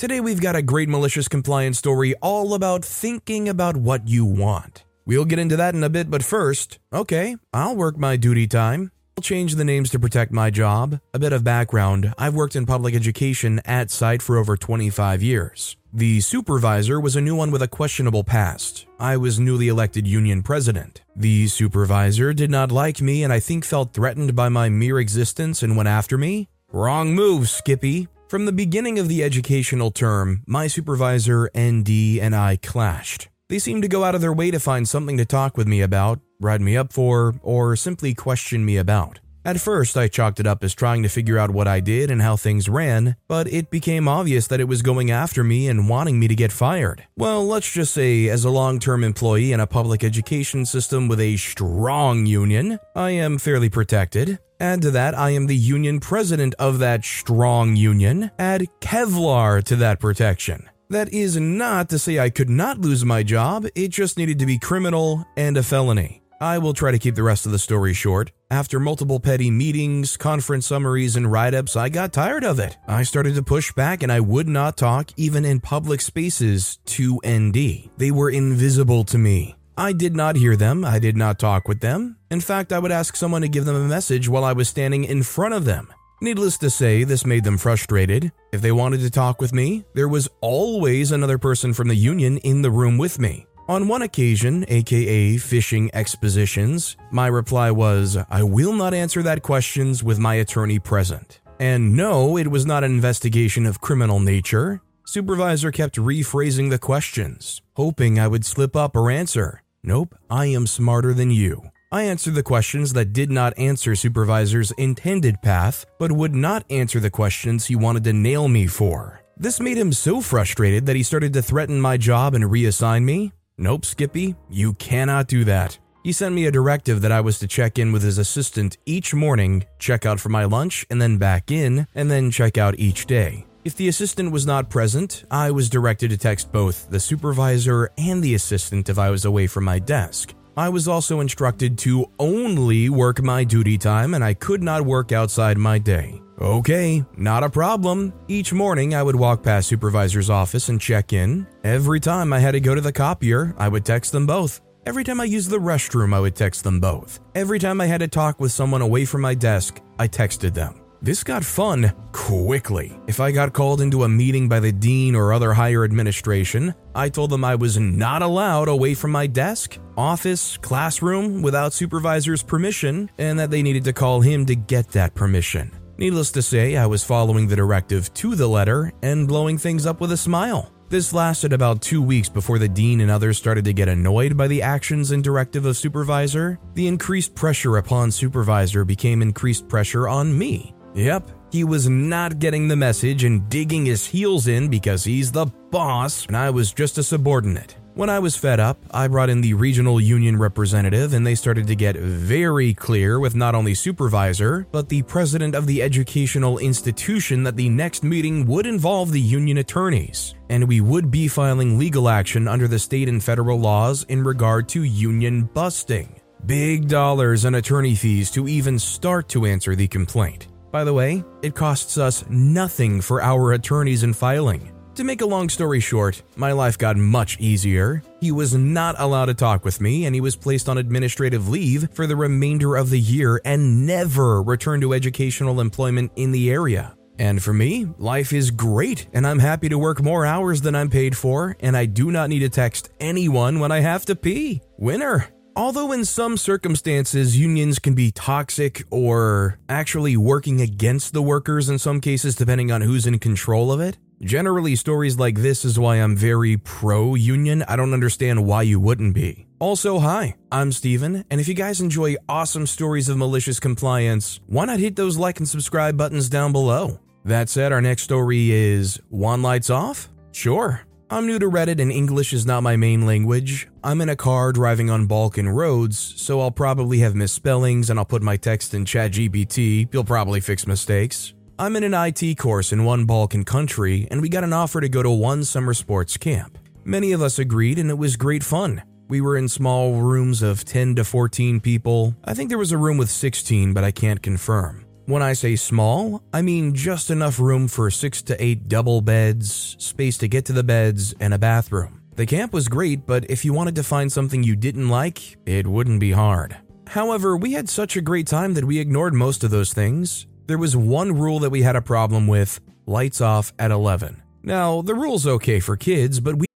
Today we've got a great malicious compliance story all about thinking about what you want. We'll get into that in a bit, but first, okay, I'll work my duty time. I'll change the names to protect my job. A bit of background I've worked in public education at site for over 25 years. The supervisor was a new one with a questionable past. I was newly elected union president. The supervisor did not like me and I think felt threatened by my mere existence and went after me. Wrong move, Skippy. From the beginning of the educational term, my supervisor, ND, and I clashed. They seemed to go out of their way to find something to talk with me about, write me up for, or simply question me about. At first, I chalked it up as trying to figure out what I did and how things ran, but it became obvious that it was going after me and wanting me to get fired. Well, let's just say, as a long term employee in a public education system with a strong union, I am fairly protected. Add to that, I am the union president of that strong union. Add Kevlar to that protection. That is not to say I could not lose my job, it just needed to be criminal and a felony. I will try to keep the rest of the story short. After multiple petty meetings, conference summaries, and write ups, I got tired of it. I started to push back and I would not talk, even in public spaces, to ND. They were invisible to me. I did not hear them, I did not talk with them. In fact, I would ask someone to give them a message while I was standing in front of them. Needless to say, this made them frustrated. If they wanted to talk with me, there was always another person from the union in the room with me. On one occasion, aka fishing expositions, my reply was, I will not answer that questions with my attorney present. And no, it was not an investigation of criminal nature. Supervisor kept rephrasing the questions, hoping I would slip up or answer. Nope, I am smarter than you. I answered the questions that did not answer Supervisor's intended path, but would not answer the questions he wanted to nail me for. This made him so frustrated that he started to threaten my job and reassign me. Nope, Skippy, you cannot do that. He sent me a directive that I was to check in with his assistant each morning, check out for my lunch, and then back in, and then check out each day. If the assistant was not present, I was directed to text both the supervisor and the assistant if I was away from my desk. I was also instructed to only work my duty time and I could not work outside my day. Okay, not a problem. Each morning, I would walk past supervisor's office and check in. Every time I had to go to the copier, I would text them both. Every time I used the restroom, I would text them both. Every time I had to talk with someone away from my desk, I texted them. This got fun quickly. If I got called into a meeting by the dean or other higher administration, I told them I was not allowed away from my desk, office, classroom without supervisor's permission, and that they needed to call him to get that permission. Needless to say, I was following the directive to the letter and blowing things up with a smile. This lasted about two weeks before the dean and others started to get annoyed by the actions and directive of supervisor. The increased pressure upon supervisor became increased pressure on me. Yep, he was not getting the message and digging his heels in because he's the boss and I was just a subordinate. When I was fed up, I brought in the regional union representative and they started to get very clear with not only supervisor, but the president of the educational institution that the next meeting would involve the union attorneys, and we would be filing legal action under the state and federal laws in regard to union busting. Big dollars and attorney fees to even start to answer the complaint. By the way, it costs us nothing for our attorneys in filing. To make a long story short, my life got much easier. He was not allowed to talk with me, and he was placed on administrative leave for the remainder of the year and never returned to educational employment in the area. And for me, life is great, and I'm happy to work more hours than I'm paid for, and I do not need to text anyone when I have to pee. Winner! Although in some circumstances unions can be toxic or actually working against the workers in some cases, depending on who's in control of it, Generally, stories like this is why I'm very pro union. I don't understand why you wouldn't be. Also, hi, I'm Steven, and if you guys enjoy awesome stories of malicious compliance, why not hit those like and subscribe buttons down below? That said, our next story is One Lights Off? Sure. I'm new to Reddit and English is not my main language. I'm in a car driving on Balkan roads, so I'll probably have misspellings and I'll put my text in ChatGPT. You'll probably fix mistakes. I'm in an IT course in one Balkan country, and we got an offer to go to one summer sports camp. Many of us agreed, and it was great fun. We were in small rooms of 10 to 14 people. I think there was a room with 16, but I can't confirm. When I say small, I mean just enough room for six to eight double beds, space to get to the beds, and a bathroom. The camp was great, but if you wanted to find something you didn't like, it wouldn't be hard. However, we had such a great time that we ignored most of those things. There was one rule that we had a problem with lights off at 11. Now, the rule's okay for kids, but we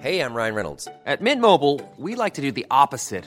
Hey, I'm Ryan Reynolds. At Mint Mobile, we like to do the opposite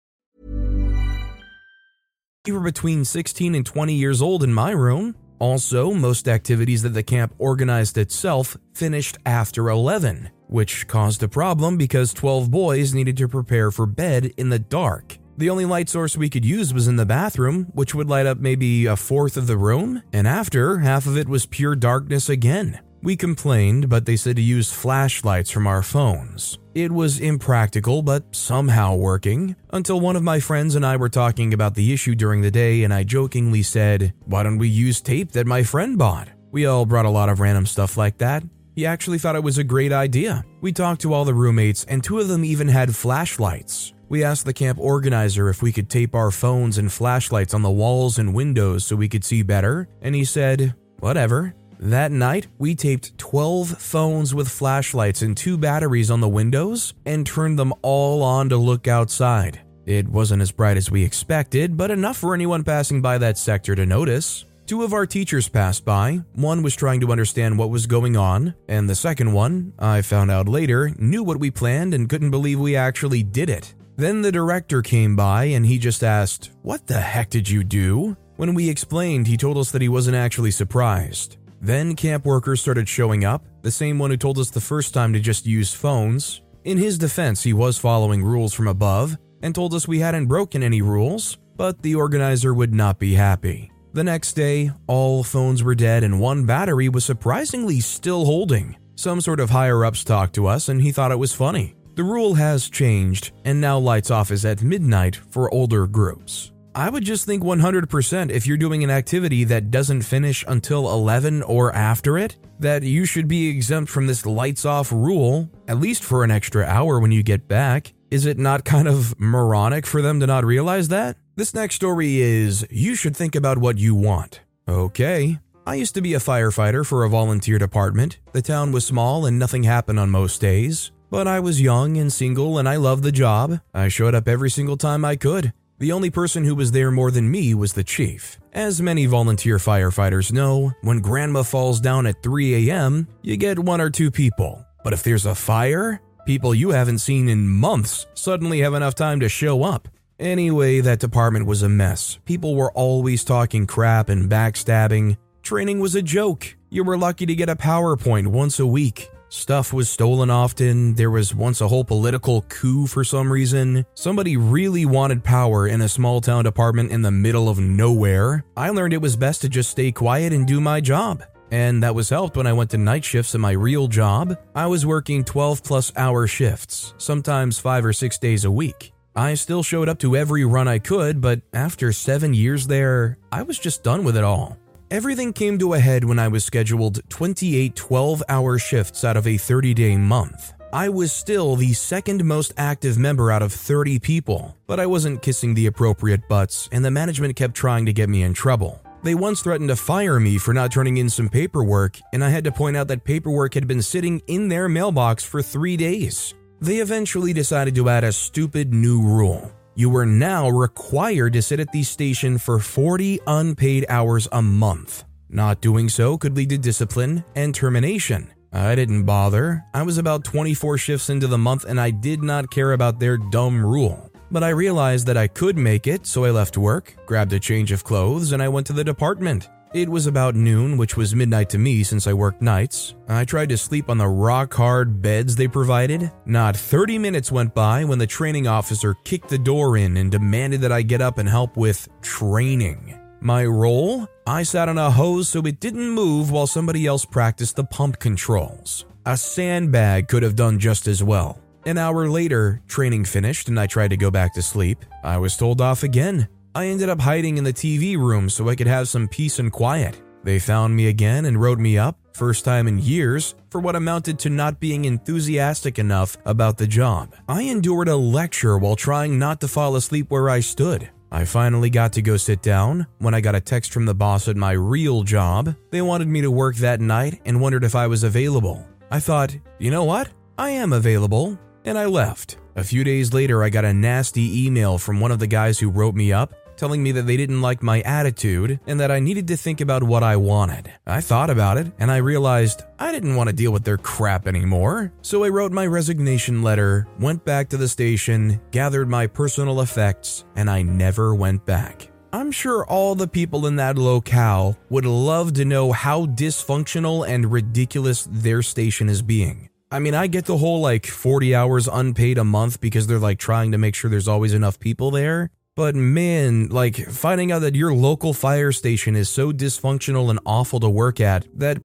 were between 16 and 20 years old in my room. Also, most activities that the camp organized itself finished after 11, which caused a problem because 12 boys needed to prepare for bed in the dark. The only light source we could use was in the bathroom, which would light up maybe a fourth of the room, and after, half of it was pure darkness again. We complained, but they said to use flashlights from our phones. It was impractical, but somehow working, until one of my friends and I were talking about the issue during the day, and I jokingly said, Why don't we use tape that my friend bought? We all brought a lot of random stuff like that. He actually thought it was a great idea. We talked to all the roommates, and two of them even had flashlights. We asked the camp organizer if we could tape our phones and flashlights on the walls and windows so we could see better, and he said, Whatever. That night, we taped 12 phones with flashlights and two batteries on the windows and turned them all on to look outside. It wasn't as bright as we expected, but enough for anyone passing by that sector to notice. Two of our teachers passed by. One was trying to understand what was going on, and the second one, I found out later, knew what we planned and couldn't believe we actually did it. Then the director came by and he just asked, What the heck did you do? When we explained, he told us that he wasn't actually surprised. Then camp workers started showing up, the same one who told us the first time to just use phones. In his defense, he was following rules from above and told us we hadn't broken any rules, but the organizer would not be happy. The next day, all phones were dead and one battery was surprisingly still holding. Some sort of higher ups talked to us and he thought it was funny. The rule has changed, and now lights off is at midnight for older groups. I would just think 100% if you're doing an activity that doesn't finish until 11 or after it, that you should be exempt from this lights off rule, at least for an extra hour when you get back. Is it not kind of moronic for them to not realize that? This next story is You should think about what you want. Okay. I used to be a firefighter for a volunteer department. The town was small and nothing happened on most days. But I was young and single and I loved the job. I showed up every single time I could. The only person who was there more than me was the chief. As many volunteer firefighters know, when grandma falls down at 3 a.m., you get one or two people. But if there's a fire, people you haven't seen in months suddenly have enough time to show up. Anyway, that department was a mess. People were always talking crap and backstabbing. Training was a joke. You were lucky to get a PowerPoint once a week. Stuff was stolen often. There was once a whole political coup for some reason. Somebody really wanted power in a small town department in the middle of nowhere. I learned it was best to just stay quiet and do my job. And that was helped when I went to night shifts in my real job. I was working 12 plus hour shifts, sometimes 5 or 6 days a week. I still showed up to every run I could, but after 7 years there, I was just done with it all. Everything came to a head when I was scheduled 28 12 hour shifts out of a 30 day month. I was still the second most active member out of 30 people, but I wasn't kissing the appropriate butts, and the management kept trying to get me in trouble. They once threatened to fire me for not turning in some paperwork, and I had to point out that paperwork had been sitting in their mailbox for three days. They eventually decided to add a stupid new rule you were now required to sit at the station for 40 unpaid hours a month. Not doing so could lead to discipline and termination. I didn't bother. I was about 24 shifts into the month and I did not care about their dumb rule. But I realized that I could make it, so I left work, grabbed a change of clothes, and I went to the department. It was about noon, which was midnight to me since I worked nights. I tried to sleep on the rock hard beds they provided. Not 30 minutes went by when the training officer kicked the door in and demanded that I get up and help with training. My role? I sat on a hose so it didn't move while somebody else practiced the pump controls. A sandbag could have done just as well. An hour later, training finished and I tried to go back to sleep. I was told off again. I ended up hiding in the TV room so I could have some peace and quiet. They found me again and wrote me up, first time in years, for what amounted to not being enthusiastic enough about the job. I endured a lecture while trying not to fall asleep where I stood. I finally got to go sit down when I got a text from the boss at my real job. They wanted me to work that night and wondered if I was available. I thought, you know what? I am available, and I left. A few days later, I got a nasty email from one of the guys who wrote me up telling me that they didn't like my attitude and that I needed to think about what I wanted. I thought about it and I realized I didn't want to deal with their crap anymore. So I wrote my resignation letter, went back to the station, gathered my personal effects, and I never went back. I'm sure all the people in that locale would love to know how dysfunctional and ridiculous their station is being. I mean, I get the whole like 40 hours unpaid a month because they're like trying to make sure there's always enough people there. But man, like finding out that your local fire station is so dysfunctional and awful to work at that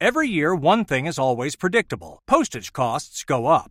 Every year, one thing is always predictable postage costs go up.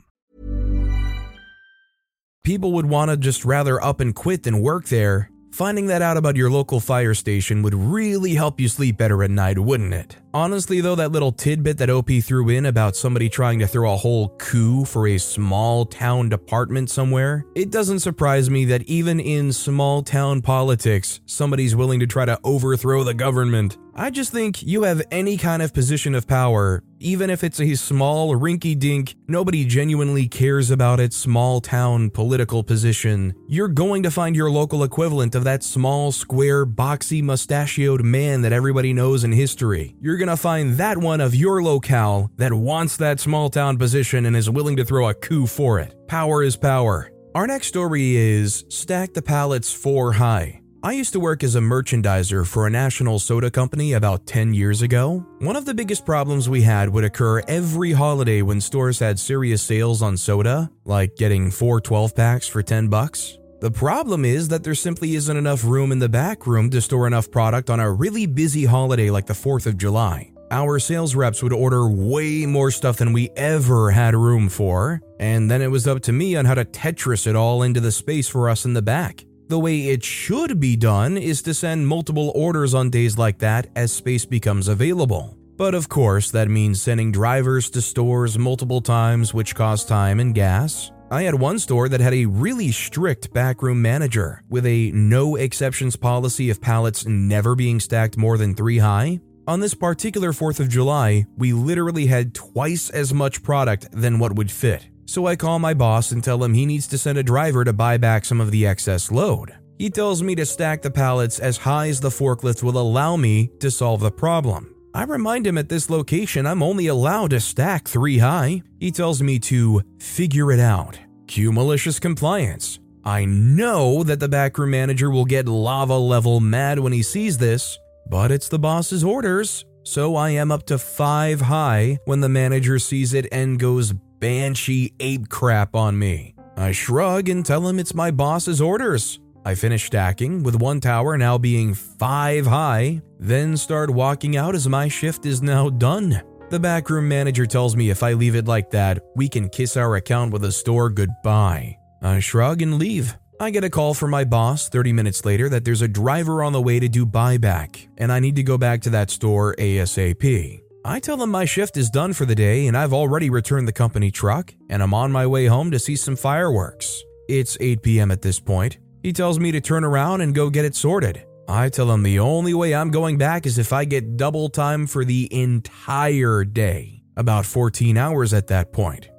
People would want to just rather up and quit than work there, finding that out about your local fire station would really help you sleep better at night, wouldn't it? Honestly, though, that little tidbit that OP threw in about somebody trying to throw a whole coup for a small town department somewhere, it doesn't surprise me that even in small town politics, somebody's willing to try to overthrow the government. I just think you have any kind of position of power, even if it's a small, rinky dink, nobody genuinely cares about it small town political position, you're going to find your local equivalent of that small, square, boxy, mustachioed man that everybody knows in history. You're gonna find that one of your locale that wants that small town position and is willing to throw a coup for it. Power is power. Our next story is Stack the Pallets 4 High. I used to work as a merchandiser for a national soda company about 10 years ago. One of the biggest problems we had would occur every holiday when stores had serious sales on soda, like getting four 12 packs for 10 bucks. The problem is that there simply isn't enough room in the back room to store enough product on a really busy holiday like the 4th of July. Our sales reps would order way more stuff than we ever had room for, and then it was up to me on how to Tetris it all into the space for us in the back. The way it should be done is to send multiple orders on days like that as space becomes available. But of course, that means sending drivers to stores multiple times, which costs time and gas. I had one store that had a really strict backroom manager with a no exceptions policy of pallets never being stacked more than three high. On this particular 4th of July, we literally had twice as much product than what would fit. So I call my boss and tell him he needs to send a driver to buy back some of the excess load. He tells me to stack the pallets as high as the forklift will allow me to solve the problem. I remind him at this location I'm only allowed to stack three high. He tells me to figure it out. Cue malicious compliance. I know that the backroom manager will get lava level mad when he sees this, but it's the boss's orders. So I am up to five high when the manager sees it and goes banshee ape crap on me. I shrug and tell him it's my boss's orders. I finish stacking, with one tower now being five high, then start walking out as my shift is now done. The backroom manager tells me if I leave it like that, we can kiss our account with the store goodbye. I shrug and leave. I get a call from my boss 30 minutes later that there's a driver on the way to do buyback, and I need to go back to that store ASAP. I tell them my shift is done for the day and I've already returned the company truck and I'm on my way home to see some fireworks. It's 8 p.m. at this point. He tells me to turn around and go get it sorted. I tell him the only way I'm going back is if I get double time for the entire day. About 14 hours at that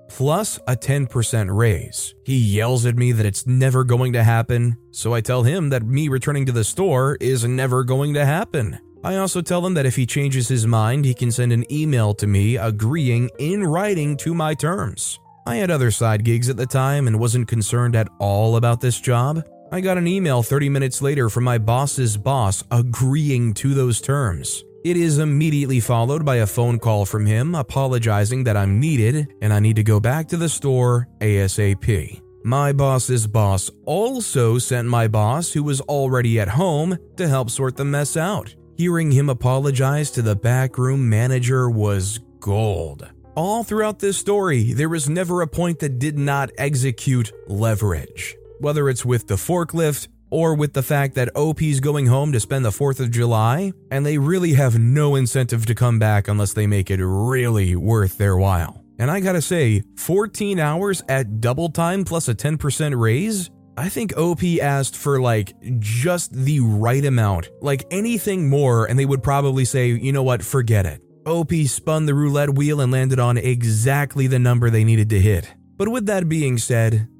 plus a 10% raise. He yells at me that it's never going to happen, so I tell him that me returning to the store is never going to happen. I also tell him that if he changes his mind, he can send an email to me agreeing in writing to my terms. I had other side gigs at the time and wasn't concerned at all about this job. I got an email 30 minutes later from my boss's boss agreeing to those terms. It is immediately followed by a phone call from him apologizing that I'm needed and I need to go back to the store ASAP. My boss's boss also sent my boss, who was already at home, to help sort the mess out. Hearing him apologize to the backroom manager was gold. All throughout this story, there was never a point that did not execute leverage. Whether it's with the forklift or with the fact that OP's going home to spend the 4th of July, and they really have no incentive to come back unless they make it really worth their while. And I gotta say, 14 hours at double time plus a 10% raise? I think OP asked for like just the right amount, like anything more, and they would probably say, you know what, forget it. OP spun the roulette wheel and landed on exactly the number they needed to hit. But with that being said,